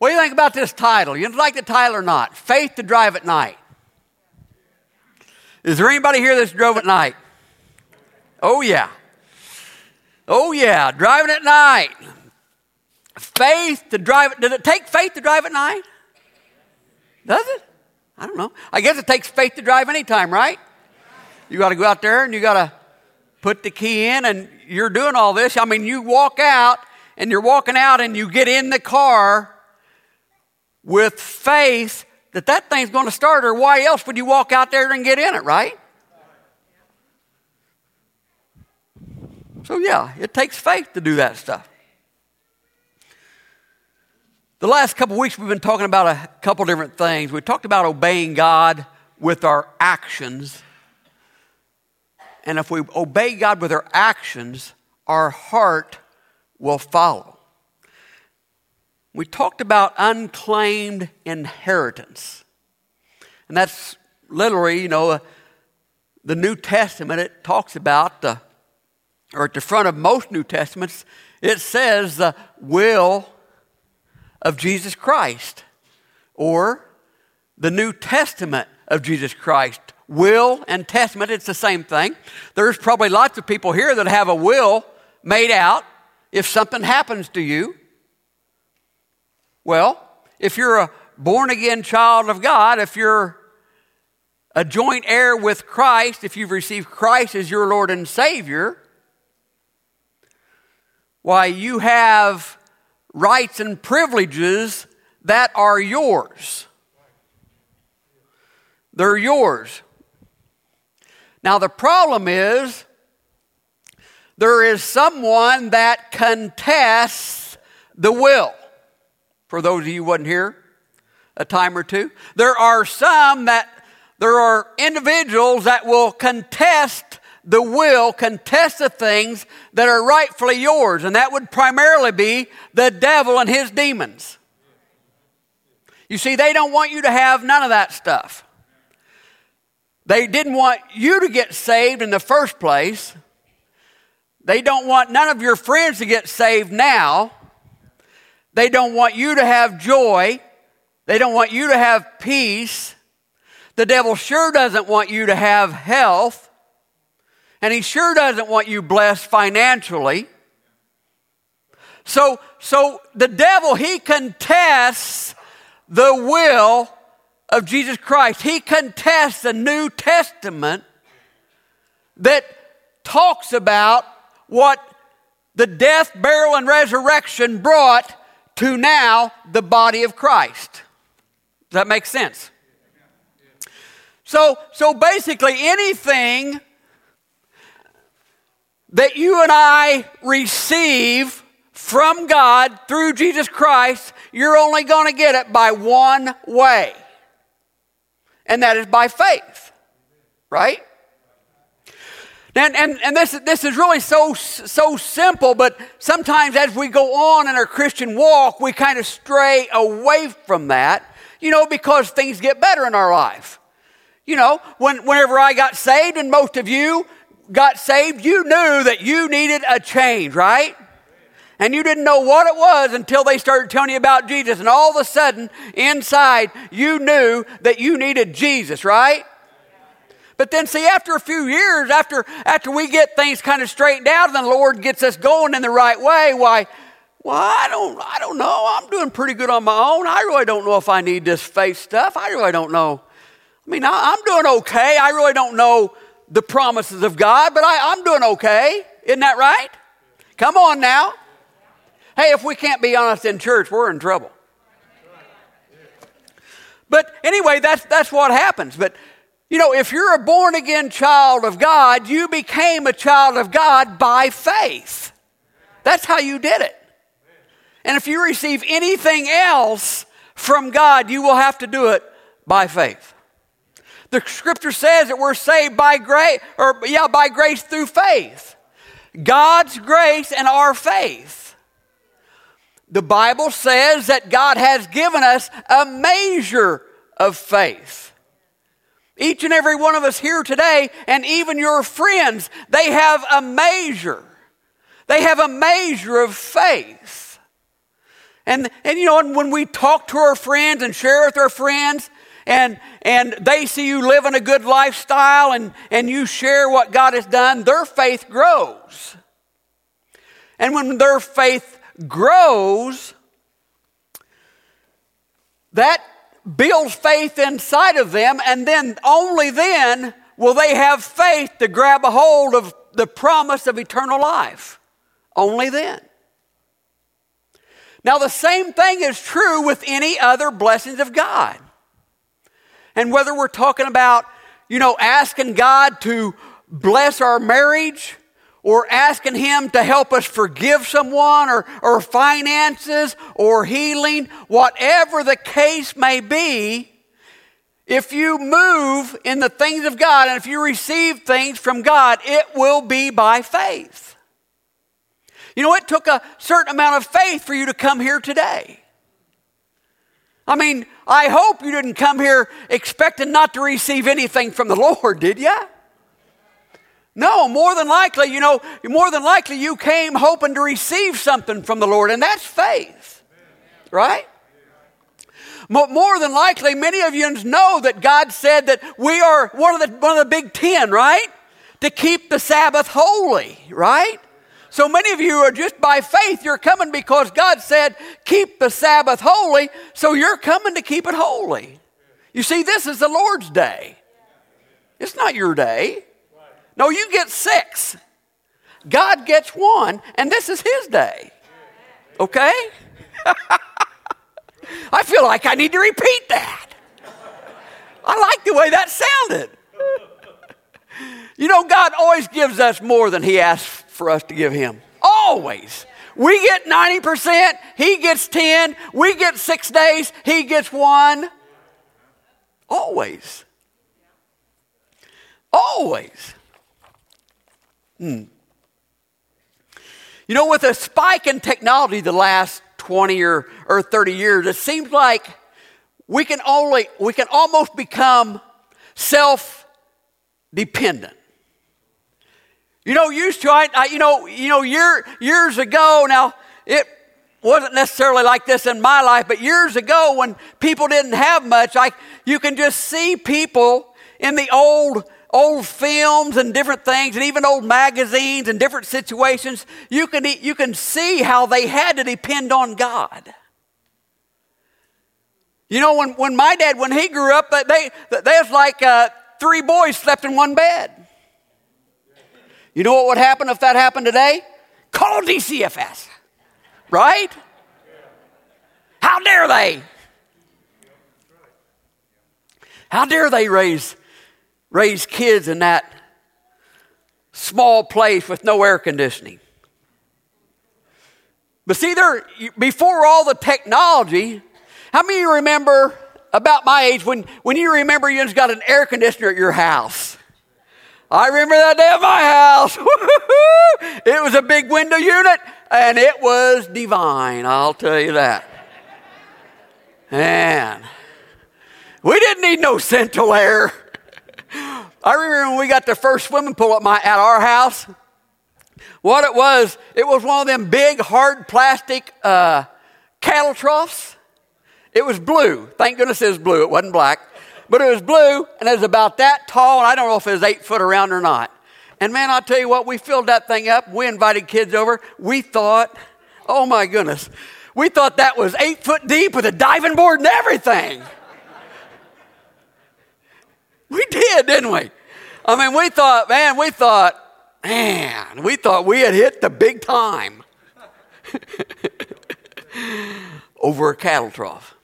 What do you think about this title? You like the title or not? Faith to Drive at Night. Is there anybody here that's drove at night? Oh, yeah. Oh, yeah. Driving at night. Faith to drive. Does it take faith to drive at night? Does it? I don't know. I guess it takes faith to drive anytime, right? You got to go out there and you got to put the key in and you're doing all this. I mean, you walk out and you're walking out and you get in the car with faith that that thing's going to start, or why else would you walk out there and get in it, right? So, yeah, it takes faith to do that stuff. The last couple weeks, we've been talking about a couple different things. We talked about obeying God with our actions. And if we obey God with our actions, our heart will follow. We talked about unclaimed inheritance. And that's literally, you know, uh, the New Testament, it talks about, uh, or at the front of most New Testaments, it says the will of Jesus Christ, or the New Testament of Jesus Christ. Will and testament, it's the same thing. There's probably lots of people here that have a will made out if something happens to you. Well, if you're a born again child of God, if you're a joint heir with Christ, if you've received Christ as your Lord and Savior, why, you have rights and privileges that are yours. They're yours. Now, the problem is there is someone that contests the will for those of you wasn't here a time or two. There are some that there are individuals that will contest the will, contest the things that are rightfully yours, and that would primarily be the devil and his demons. You see, they don't want you to have none of that stuff. They didn't want you to get saved in the first place. They don't want none of your friends to get saved now. They don't want you to have joy. They don't want you to have peace. The devil sure doesn't want you to have health. And he sure doesn't want you blessed financially. So, so the devil, he contests the will of Jesus Christ. He contests the New Testament that talks about what the death, burial, and resurrection brought to now the body of Christ. Does that make sense? So, so basically, anything that you and I receive from God through Jesus Christ, you're only going to get it by one way, and that is by faith, right? And, and, and this, this is really so, so simple, but sometimes as we go on in our Christian walk, we kind of stray away from that, you know, because things get better in our life. You know, when, whenever I got saved, and most of you got saved, you knew that you needed a change, right? And you didn't know what it was until they started telling you about Jesus. And all of a sudden, inside, you knew that you needed Jesus, right? But then, see, after a few years, after, after we get things kind of straightened out and the Lord gets us going in the right way, why, well, I don't, I don't know. I'm doing pretty good on my own. I really don't know if I need this faith stuff. I really don't know. I mean, I, am doing okay. I really don't know the promises of God, but I, I'm doing okay. Isn't that right? Come on now. Hey, if we can't be honest in church, we're in trouble. But anyway, that's, that's what happens. But you know, if you're a born again child of God, you became a child of God by faith. That's how you did it. And if you receive anything else from God, you will have to do it by faith. The scripture says that we're saved by grace, or yeah, by grace through faith. God's grace and our faith. The Bible says that God has given us a measure of faith. Each and every one of us here today, and even your friends, they have a measure. They have a measure of faith. And, and you know, and when we talk to our friends and share with our friends, and, and they see you living a good lifestyle and, and you share what God has done, their faith grows. And when their faith grows, that builds faith inside of them, and then only then will they have faith to grab a hold of the promise of eternal life. Only then. Now, the same thing is true with any other blessings of God. And whether we're talking about, you know, asking God to bless our marriage, or asking Him to help us forgive someone, or, or finances, or healing, whatever the case may be, if you move in the things of God and if you receive things from God, it will be by faith. You know, it took a certain amount of faith for you to come here today. I mean, I hope you didn't come here expecting not to receive anything from the Lord, did you? No, more than likely, you know, more than likely you came hoping to receive something from the Lord, and that's faith, right? More than likely, many of you know that God said that we are one of the, one of the big ten, right? To keep the Sabbath holy, right? So many of you are just by faith, you're coming because God said, keep the Sabbath holy, so you're coming to keep it holy. You see, this is the Lord's day. It's not your day. No, you get six. God gets one, and this is His day. Okay? I feel like I need to repeat that. I like the way that sounded. You know, God always gives us more than He asks for us to give Him. Always. We get 90%, He gets 10, we get six days, He gets one. Always. Always. Hmm. You know, with a spike in technology the last 20 or, or 30 years, it seems like we can only, we can almost become self dependent. You know, used to, I, I, you know, you know, year, years ago, now, it wasn't necessarily like this in my life, but years ago when people didn't have much, I, you can just see people in the old old films and different things, and even old magazines and different situations, you can, you can see how they had to depend on God. You know, when, when my dad, when he grew up, they, was like uh, three boys slept in one bed. You know what would happen if that happened today? Call DCFS, right? How dare they? How dare they raise raise kids in that small place with no air conditioning. But see, there, before all the technology, how many of you remember about my age when, when you remember you just got an air conditioner at your house? I remember that day at my house. it was a big window unit and it was divine, I'll tell you that. Man, we didn't need no central air. I remember when we got the first swimming pool at, my, at our house. What it was, it was one of them big, hard plastic uh, cattle troughs. It was blue. Thank goodness it was blue. It wasn't black. But it was blue, and it was about that tall, and I don't know if it was eight foot around or not. And man, I'll tell you what, we filled that thing up. We invited kids over. We thought, oh my goodness, we thought that was eight foot deep with a diving board and everything. We did, didn't we? I mean, we thought, man, we thought, man, we thought we had hit the big time over a cattle trough.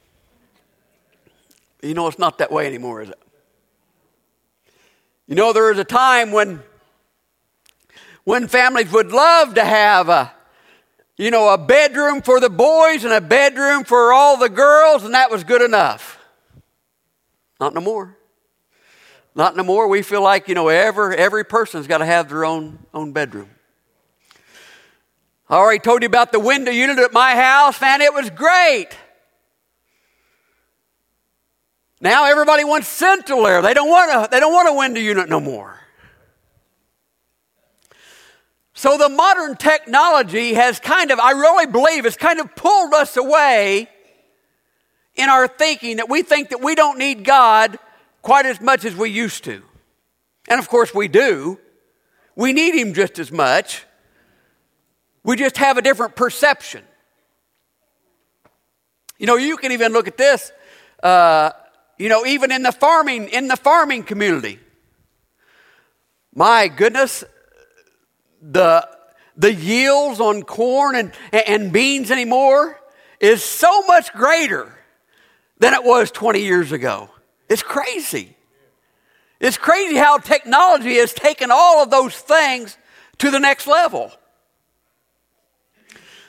You know, it's not that way anymore, is it? You know, there was a time when when families would love to have a you know a bedroom for the boys and a bedroom for all the girls and that was good enough not no more not no more. We feel like, you know, every, every person's got to have their own, own bedroom. I already told you about the window unit at my house, man. It was great. Now everybody wants central air. They don't want a, they don't want a window unit no more. So the modern technology has kind of, I really believe, has kind of pulled us away in our thinking that we think that we don't need God quite as much as we used to. And of course, we do. We need Him just as much. We just have a different perception. You know, you can even look at this. Uh, you know, even in the farming in the farming community. My goodness, the the yields on corn and, and beans anymore is so much greater than it was 20 years ago. It's crazy. It's crazy how technology has taken all of those things to the next level.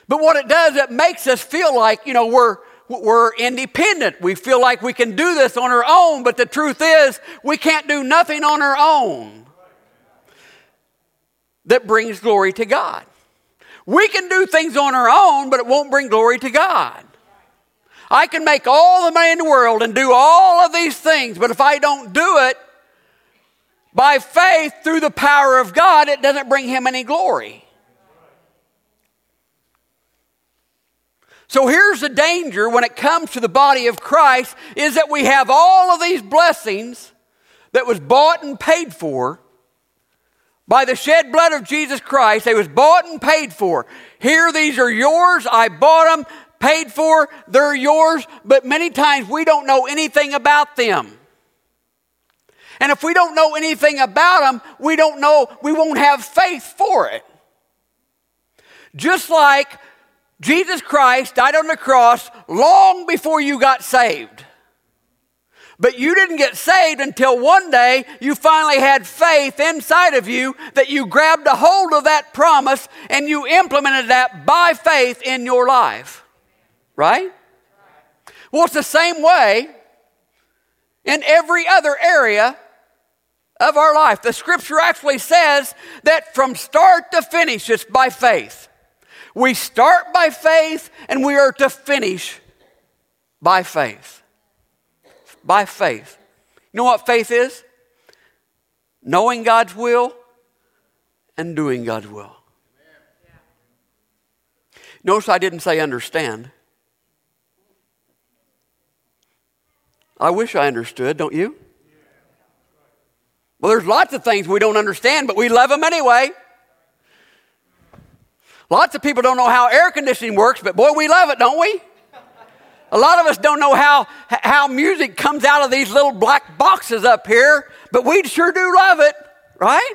But what it does, it makes us feel like, you know, we're, we're independent. We feel like we can do this on our own, but the truth is, we can't do nothing on our own that brings glory to God. We can do things on our own, but it won't bring glory to God. I can make all the money in the world and do all of these things, but if I don't do it by faith through the power of God, it doesn't bring Him any glory. So here's the danger when it comes to the body of Christ is that we have all of these blessings that was bought and paid for by the shed blood of Jesus Christ. They was bought and paid for. Here these are yours. I bought them, paid for, they're yours, but many times we don't know anything about them. And if we don't know anything about them, we don't know, we won't have faith for it. Just like Jesus Christ died on the cross long before you got saved. But you didn't get saved until one day you finally had faith inside of you that you grabbed a hold of that promise and you implemented that by faith in your life. Right? Well, it's the same way in every other area of our life. The scripture actually says that from start to finish, it's by faith. We start by faith and we are to finish by faith. By faith. You know what faith is? Knowing God's will and doing God's will. Notice I didn't say understand. I wish I understood, don't you? Well, there's lots of things we don't understand, but we love them anyway. Lots of people don't know how air conditioning works, but boy, we love it, don't we? A lot of us don't know how, how music comes out of these little black boxes up here, but we sure do love it, right?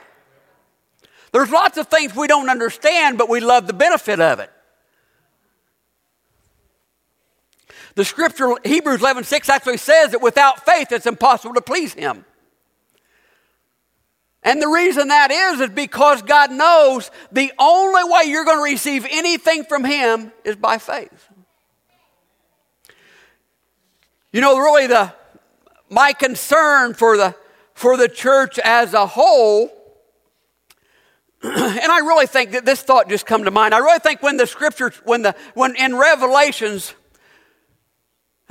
There's lots of things we don't understand, but we love the benefit of it. The scripture, Hebrews 11 6, actually says that without faith it's impossible to please Him. And the reason that is, is because God knows the only way you're going to receive anything from Him is by faith. You know, really, the, my concern for the, for the church as a whole, and I really think that this thought just come to mind. I really think when the scriptures, when the, when in Revelations,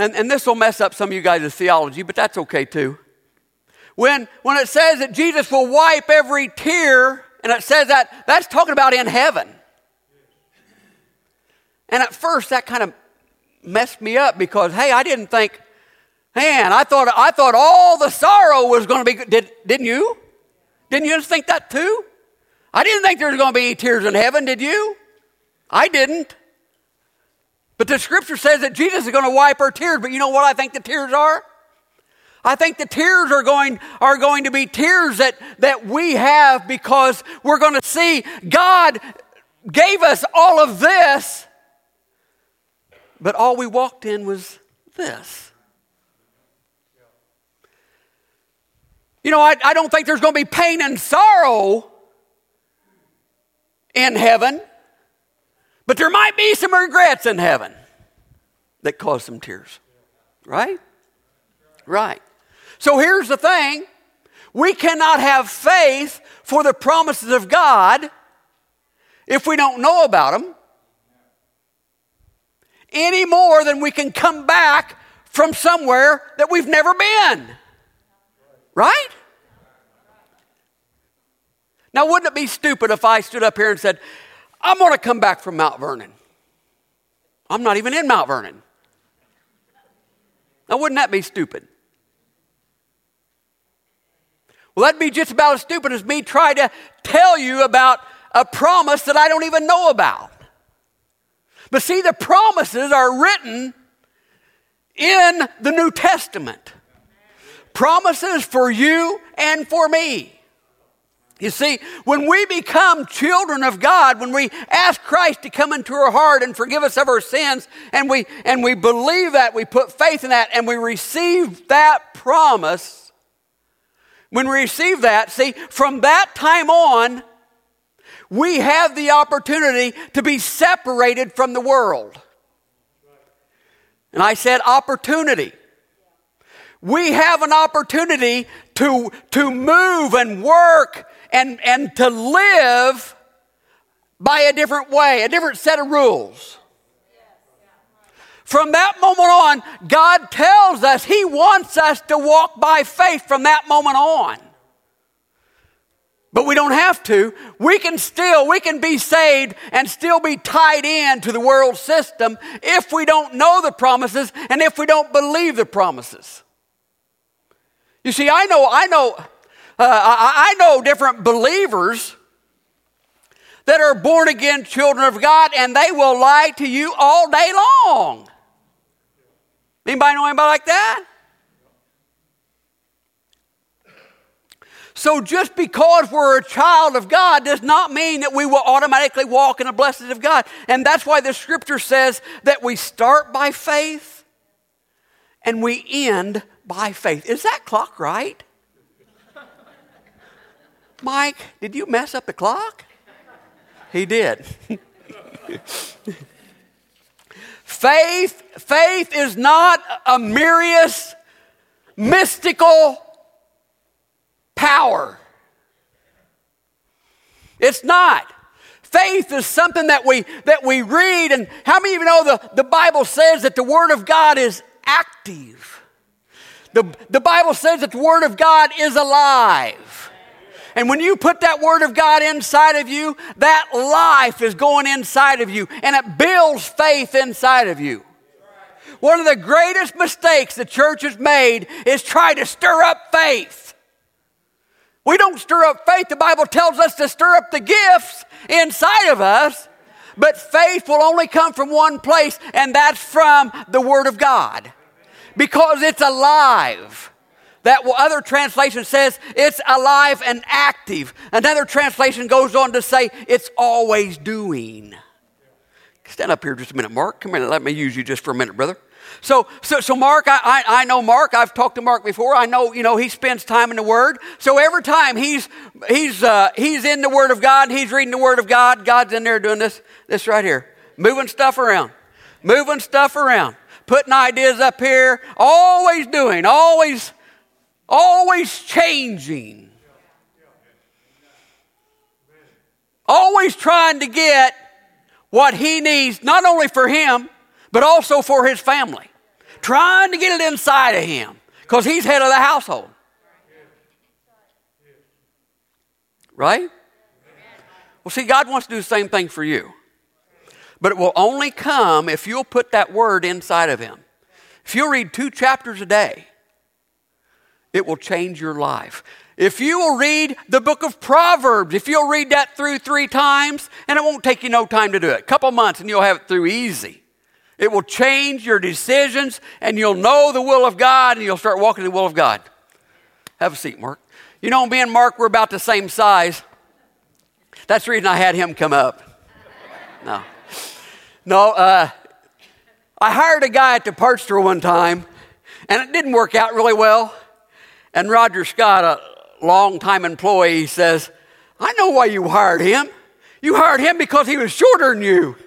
and, and this will mess up some of you guys' theology, but that's okay too. When, when it says that Jesus will wipe every tear, and it says that, that's talking about in heaven. And at first, that kind of messed me up because, hey, I didn't think, man, I thought, I thought all the sorrow was going to be. Did, didn't you? Didn't you just think that too? I didn't think there was going to be tears in heaven, did you? I didn't. But the scripture says that Jesus is going to wipe our tears. But you know what I think the tears are? I think the tears are going, are going to be tears that, that we have because we're going to see God gave us all of this, but all we walked in was this. You know, I, I don't think there's going to be pain and sorrow in heaven, but there might be some regrets in heaven that cause some tears. Right? Right. So here's the thing we cannot have faith for the promises of God if we don't know about them any more than we can come back from somewhere that we've never been. Right? Now, wouldn't it be stupid if I stood up here and said, I'm going to come back from Mount Vernon? I'm not even in Mount Vernon. Now, wouldn't that be stupid? Well, that'd be just about as stupid as me trying to tell you about a promise that I don't even know about. But see, the promises are written in the New Testament. Promises for you and for me. You see, when we become children of God, when we ask Christ to come into our heart and forgive us of our sins, and we, and we believe that, we put faith in that, and we receive that promise, when we receive that, see, from that time on, we have the opportunity to be separated from the world. And I said opportunity. We have an opportunity to, to move and work and, and to live by a different way, a different set of rules. From that moment on, God tells us He wants us to walk by faith from that moment on. But we don't have to. We can still, we can be saved and still be tied in to the world system if we don't know the promises and if we don't believe the promises. You see, I know, I know, uh, I, I know different believers that are born again children of God and they will lie to you all day long. Anybody know anybody like that? So just because we're a child of God does not mean that we will automatically walk in the blessings of God. And that's why the scripture says that we start by faith and we end by faith. Is that clock right? Mike, did you mess up the clock? He did. faith, faith is not a mysterious, mystical power. It's not. Faith is something that we that we read, and how many of you know the, the Bible says that the Word of God is active? The, the Bible says that the Word of God is alive. And when you put that Word of God inside of you, that life is going inside of you, and it builds faith inside of you. One of the greatest mistakes the church has made is try to stir up faith. We don't stir up faith. The Bible tells us to stir up the gifts inside of us. But faith will only come from one place, and that's from the Word of God. Because it's alive. That other translation says it's alive and active. Another translation goes on to say it's always doing. Stand up here just a minute, Mark. Come here, let me use you just for a minute, brother. So, so, so Mark, I, I, I, know Mark. I've talked to Mark before. I know, you know, he spends time in the Word. So every time he's, he's, uh, he's in the Word of God, he's reading the Word of God, God's in there doing this, this right here, moving stuff around, moving stuff around, putting ideas up here, always doing, always, always changing. Always trying to get what he needs, not only for him, but also for his family trying to get it inside of him because he's head of the household. Right? Well, see, God wants to do the same thing for you. But it will only come if you'll put that word inside of him. If you'll read two chapters a day, it will change your life. If you will read the book of Proverbs, if you'll read that through three times, and it won't take you no time to do it, a couple months and you'll have it through easy. It will change your decisions, and you'll know the will of God, and you'll start walking the will of God. Have a seat, Mark. You know, me and Mark, we're about the same size. That's the reason I had him come up. No. No, uh, I hired a guy at the parts store one time, and it didn't work out really well. And Roger Scott, a long-time employee, says, I know why you hired him. You hired him because he was shorter than you.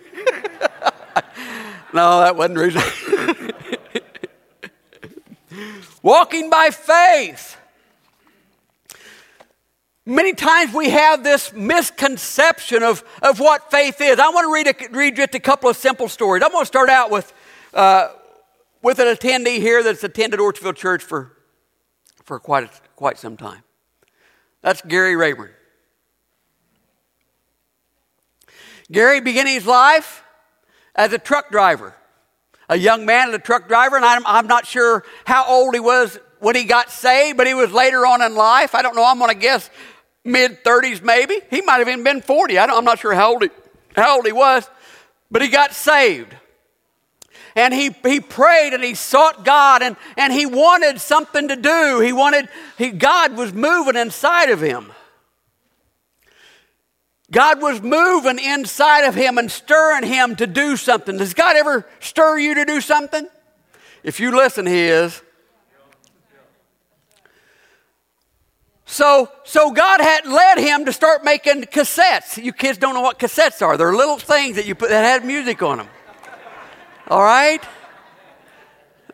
No, that wasn't the reason. Walking by faith. Many times we have this misconception of, of what faith is. I want to read, a, read just a couple of simple stories. I'm going to start out with, uh, with an attendee here that's attended Orchardville Church for, for quite, a, quite some time. That's Gary Rayburn. Gary began his life as a truck driver, a young man as a truck driver, and I'm, I'm not sure how old he was when he got saved, but he was later on in life. I don't know, I'm going to guess mid 30s maybe. He might have even been 40. I am not sure how old, he, how old he was, but he got saved. And he, he prayed and he sought God and, and he wanted something to do. He wanted, he, God was moving inside of him. God was moving inside of him and stirring him to do something. Does God ever stir you to do something? If you listen, He is. So, so God had led him to start making cassettes. You kids don't know what cassettes are. They're little things that you put that had music on them. All right?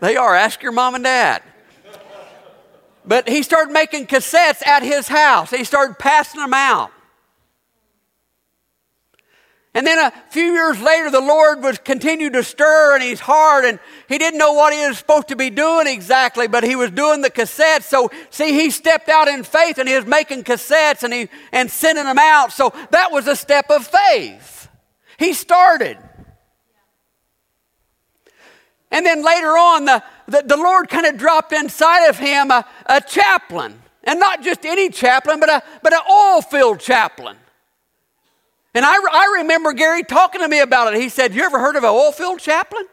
They are. Ask your mom and dad. But he started making cassettes at his house. He started passing them out. And then a few years later, the Lord was continued to stir in his heart, and he didn't know what he was supposed to be doing exactly, but he was doing the cassettes. So, see, he stepped out in faith and he was making cassettes and, he, and sending them out. So that was a step of faith. He started. And then later on, the, the, the Lord kind of dropped inside of him a, a chaplain. And not just any chaplain, but, a, but an oil filled chaplain. And I, I remember Gary talking to me about it. He said, You ever heard of an oil filled chaplain?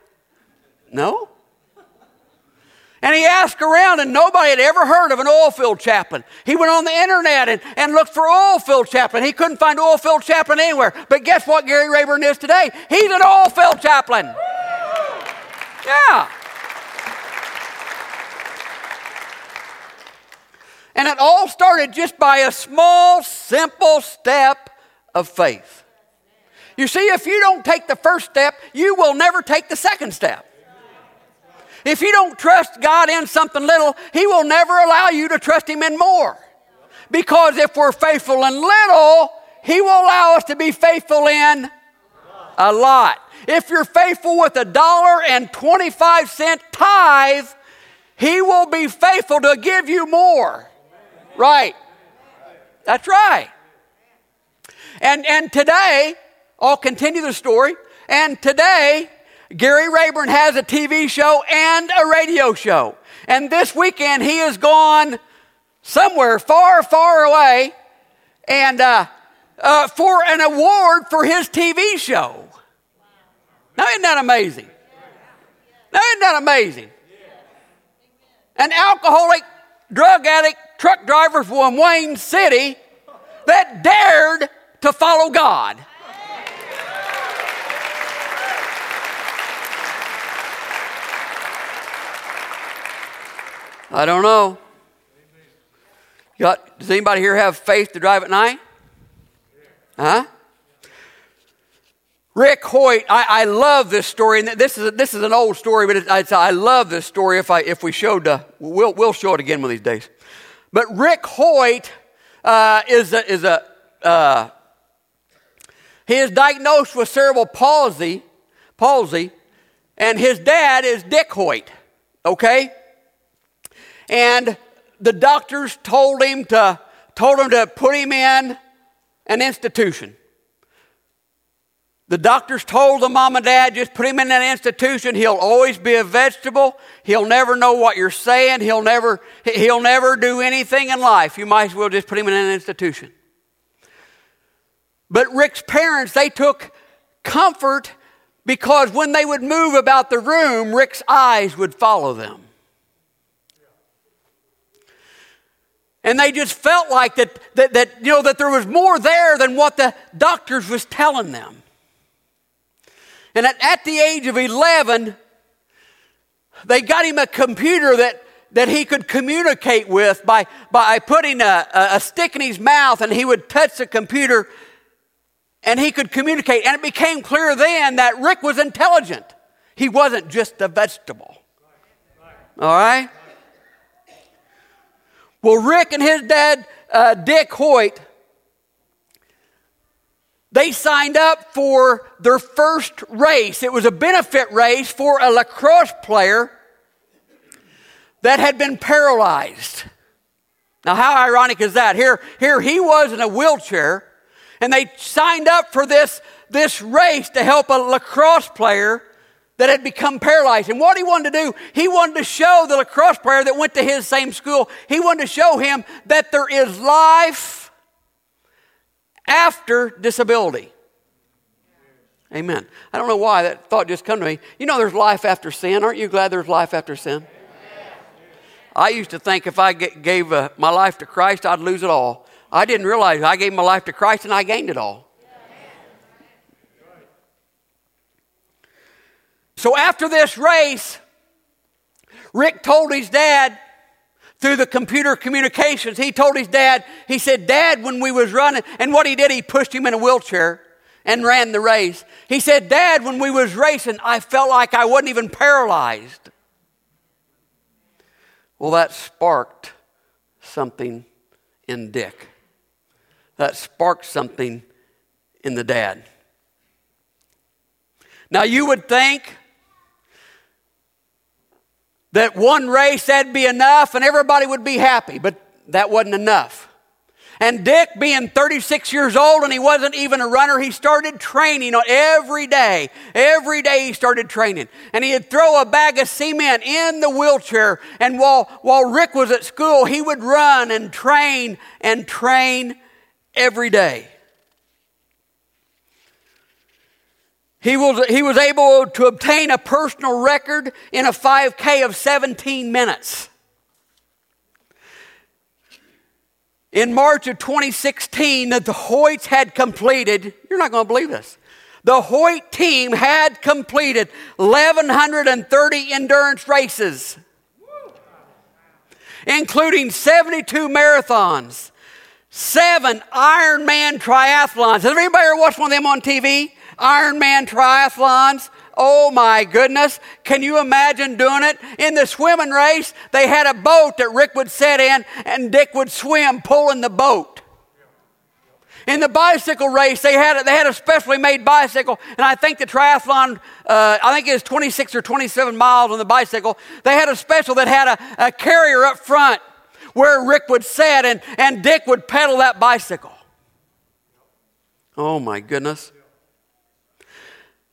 No. And he asked around, and nobody had ever heard of an oil filled chaplain. He went on the internet and, and looked for oil filled chaplain. He couldn't find oil filled chaplain anywhere. But guess what Gary Rayburn is today? He's an oil filled chaplain. Yeah. And it all started just by a small, simple step of faith. You see, if you don't take the first step, you will never take the second step. If you don't trust God in something little, He will never allow you to trust Him in more. Because if we're faithful in little, He will allow us to be faithful in a lot. If you're faithful with a dollar and 25 cent tithe, He will be faithful to give you more. Right. That's right. And, and today, I'll continue the story. And today, Gary Rayburn has a TV show and a radio show. And this weekend, he has gone somewhere far, far away and uh, uh, for an award for his TV show. Now, isn't that amazing? Now, isn't that amazing? An alcoholic, drug addict, truck driver from Wayne City that dared to follow God. I don't know. Got, does anybody here have faith to drive at night? Huh? Rick Hoyt, I, I love this story, and this is this is an old story, but it's, I love this story. If I if we showed, uh, we'll we'll show it again one of these days. But Rick Hoyt uh, is a, is a uh, he is diagnosed with cerebral palsy, palsy, and his dad is Dick Hoyt. Okay, and the doctors told him to told him to put him in an institution. The doctors told the mom and dad, just put him in that institution. He'll always be a vegetable. He'll never know what you're saying. He'll never, he'll never do anything in life. You might as well just put him in an institution. But Rick's parents, they took comfort because when they would move about the room, Rick's eyes would follow them. And they just felt like that, that, that, you know, that there was more there than what the doctors was telling them. And at, at the age of 11, they got him a computer that, that he could communicate with by, by putting a, a stick in his mouth and he would touch the computer and he could communicate. And it became clear then that Rick was intelligent. He wasn't just a vegetable. All right? Well, Rick and his dad, uh, Dick Hoyt, they signed up for their first race. It was a benefit race for a lacrosse player that had been paralyzed. Now, how ironic is that? Here, here he was in a wheelchair, and they signed up for this, this race to help a lacrosse player that had become paralyzed. And what he wanted to do, he wanted to show the lacrosse player that went to his same school, he wanted to show him that there is life after disability. Amen. I don't know why that thought just come to me. You know, there's life after sin. Aren't you glad there's life after sin? I used to think if I gave uh, my life to Christ, I'd lose it all. I didn't realize I gave my life to Christ and I gained it all. So after this race, Rick told his dad through the computer communications, he told his dad, he said, Dad, when we was running, and what he did, he pushed him in a wheelchair and ran the race. He said, Dad, when we was racing, I felt like I wasn't even paralyzed. Well, that sparked something in Dick. That sparked something in the dad. Now, you would think that one race that'd be enough and everybody would be happy, but that wasn't enough. And Dick, being 36 years old and he wasn't even a runner, he started training every day. Every day he started training. And he'd throw a bag of cement in the wheelchair. And while, while Rick was at school, he would run and train and train every day. He was, he was able to obtain a personal record in a 5K of 17 minutes. In March of 2016, that the Hoyts had completed, you're not going to believe this. The Hoyt team had completed 1,130 endurance races, including 72 marathons, seven Ironman triathlons. Has anybody ever watched one of them on TV? Ironman triathlons. Oh my goodness. Can you imagine doing it? In the swimming race, they had a boat that Rick would sit in and Dick would swim pulling the boat. In the bicycle race, they had, a, they had a specially made bicycle, and I think the triathlon, uh, I think it was 26 or 27 miles on the bicycle. They had a special that had a, a carrier up front where Rick would sit and, and Dick would pedal that bicycle. Oh my goodness.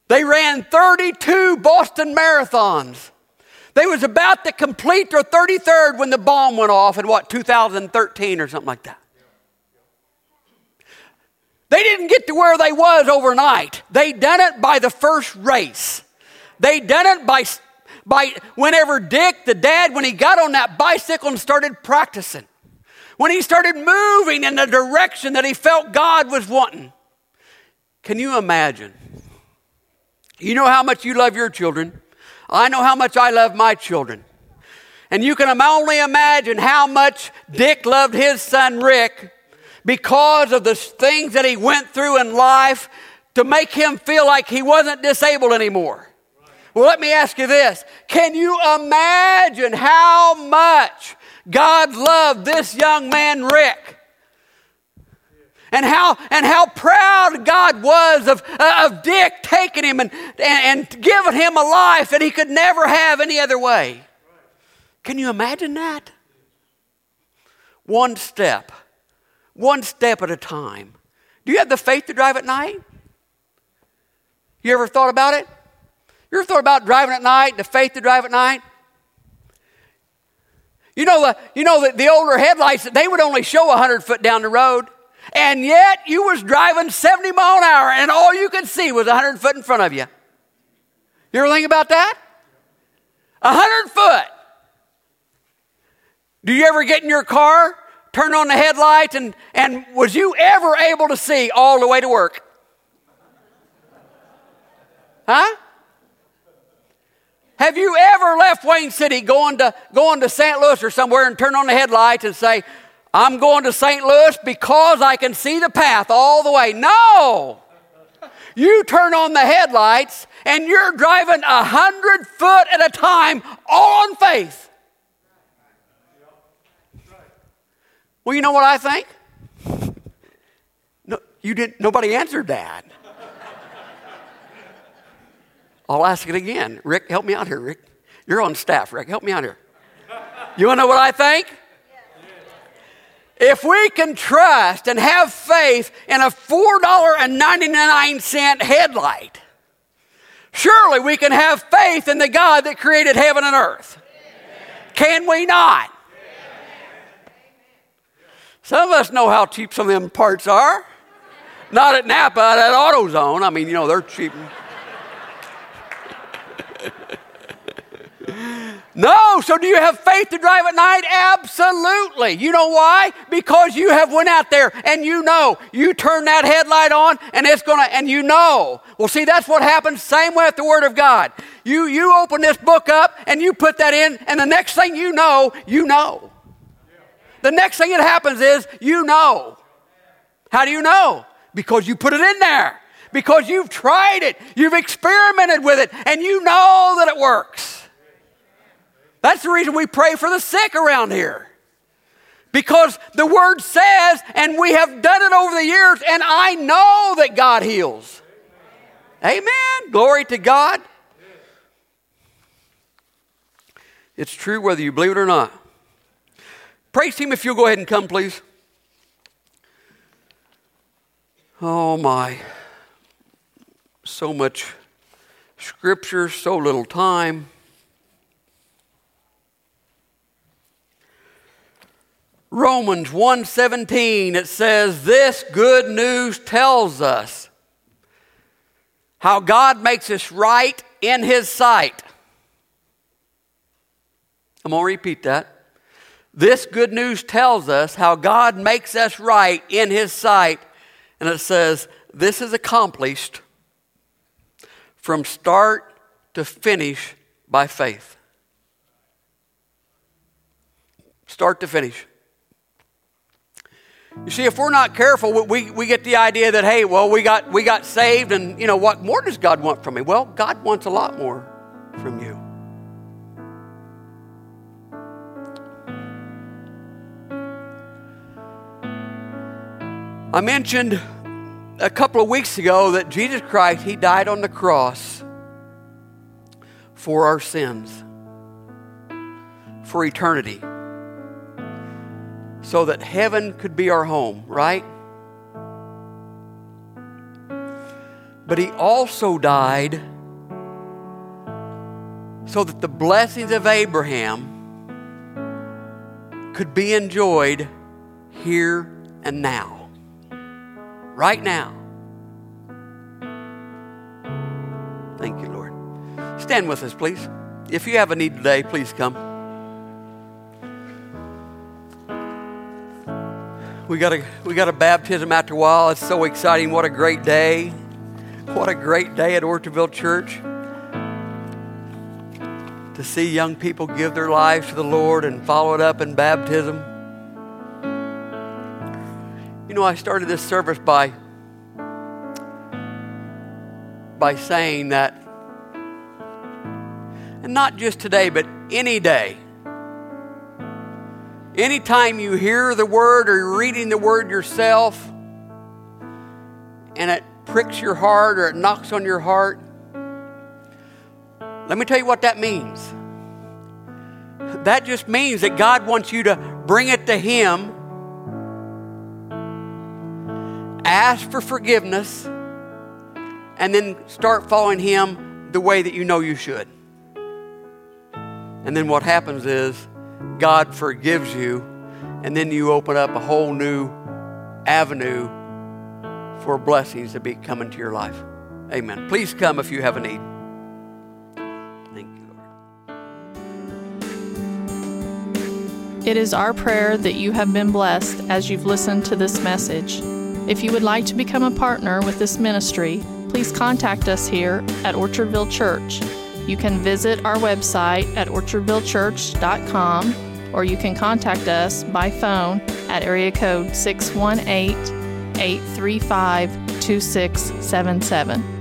They ran 32 Boston marathons. They was about to complete their 33rd when the bomb went off in what 2013 or something like that. They didn't get to where they was overnight. They done it by the first race. They done it by by whenever Dick, the dad, when he got on that bicycle and started practicing. When he started moving in the direction that he felt God was wanting. Can you imagine? You know how much you love your children. I know how much I love my children. And you can only imagine how much Dick loved his son Rick because of the things that he went through in life to make him feel like he wasn't disabled anymore. Well, let me ask you this Can you imagine how much God loved this young man, Rick? And how, and how proud God was of, uh, of Dick taking him and, and, and giving him a life that he could never have any other way. Can you imagine that? One step, one step at a time. Do you have the faith to drive at night? You ever thought about it? You ever thought about driving at night, the faith to drive at night? You know, the, you know the, the older headlights, they would only show 100 foot down the road and yet you was driving 70 mile an hour and all you could see was 100 foot in front of you. You ever think about that? 100 foot. Do you ever get in your car, turn on the headlights, and, and was you ever able to see all the way to work? Huh? Have you ever left Wayne City going to, going to St. Louis or somewhere and turn on the headlights and say, I'm going to St. Louis because I can see the path all the way. No! You turn on the headlights and you're driving a hundred foot at a time, all on faith. Well, you know what I think? No, you didn't. Nobody answered that. I'll ask it again. Rick, help me out here, Rick. You're on staff, Rick. Help me out here. You want to know what I think? If we can trust and have faith in a $4.99 headlight, surely we can have faith in the God that created heaven and earth. Can we not? Some of us know how cheap some of them parts are. Not at Napa, at AutoZone. I mean, you know, they're cheap. No, so do you have faith to drive at night? Absolutely. You know why? Because you have went out there and you know, you turn that headlight on and it's to and you know. Well, see that's what happens same way with the word of God. You you open this book up and you put that in and the next thing you know, you know. The next thing that happens is you know. How do you know? Because you put it in there. Because you've tried it. You've experimented with it and you know that it works. That's the reason we pray for the sick around here. Because the word says, and we have done it over the years, and I know that God heals. Amen. Glory to God. It's true whether you believe it or not. Praise Him if you'll go ahead and come, please. Oh, my. So much scripture, so little time. Romans 1:17 it says this good news tells us how God makes us right in his sight. I'm going to repeat that. This good news tells us how God makes us right in his sight and it says this is accomplished from start to finish by faith. Start to finish. You see, if we're not careful, we, we get the idea that, hey, well, we got, we got saved, and, you know, what more does God want from me? Well, God wants a lot more from you. I mentioned a couple of weeks ago that Jesus Christ, He died on the cross for our sins, for eternity so that heaven could be our home, right? But he also died so that the blessings of Abraham could be enjoyed here and now. Right now. Thank you, Lord. Stand with us, please. If you have a need today, please come. We got a we got a baptism after a while. It's so exciting. What a great day. What a great day at Orchardville Church. To see young people give their lives to the Lord and follow it up in baptism. You know, I started this service by by saying that and not just today, but any day Anytime you hear the word or you're reading the word yourself and it pricks your heart or it knocks on your heart, let me tell you what that means. That just means that God wants you to bring it to Him, ask for forgiveness, and then start following Him the way that you know you should. And then what happens is, God forgives you, and then you open up a whole new avenue for blessings to be coming to your life. Amen. Please come if you have a need. Thank you, Lord. It is our prayer that you have been blessed as you've listened to this message. If you would like to become a partner with this ministry, please contact us here at Orchardville Church. You can visit our website at orchardvillechurch.com or you can contact us by phone at area code 618 835 2677.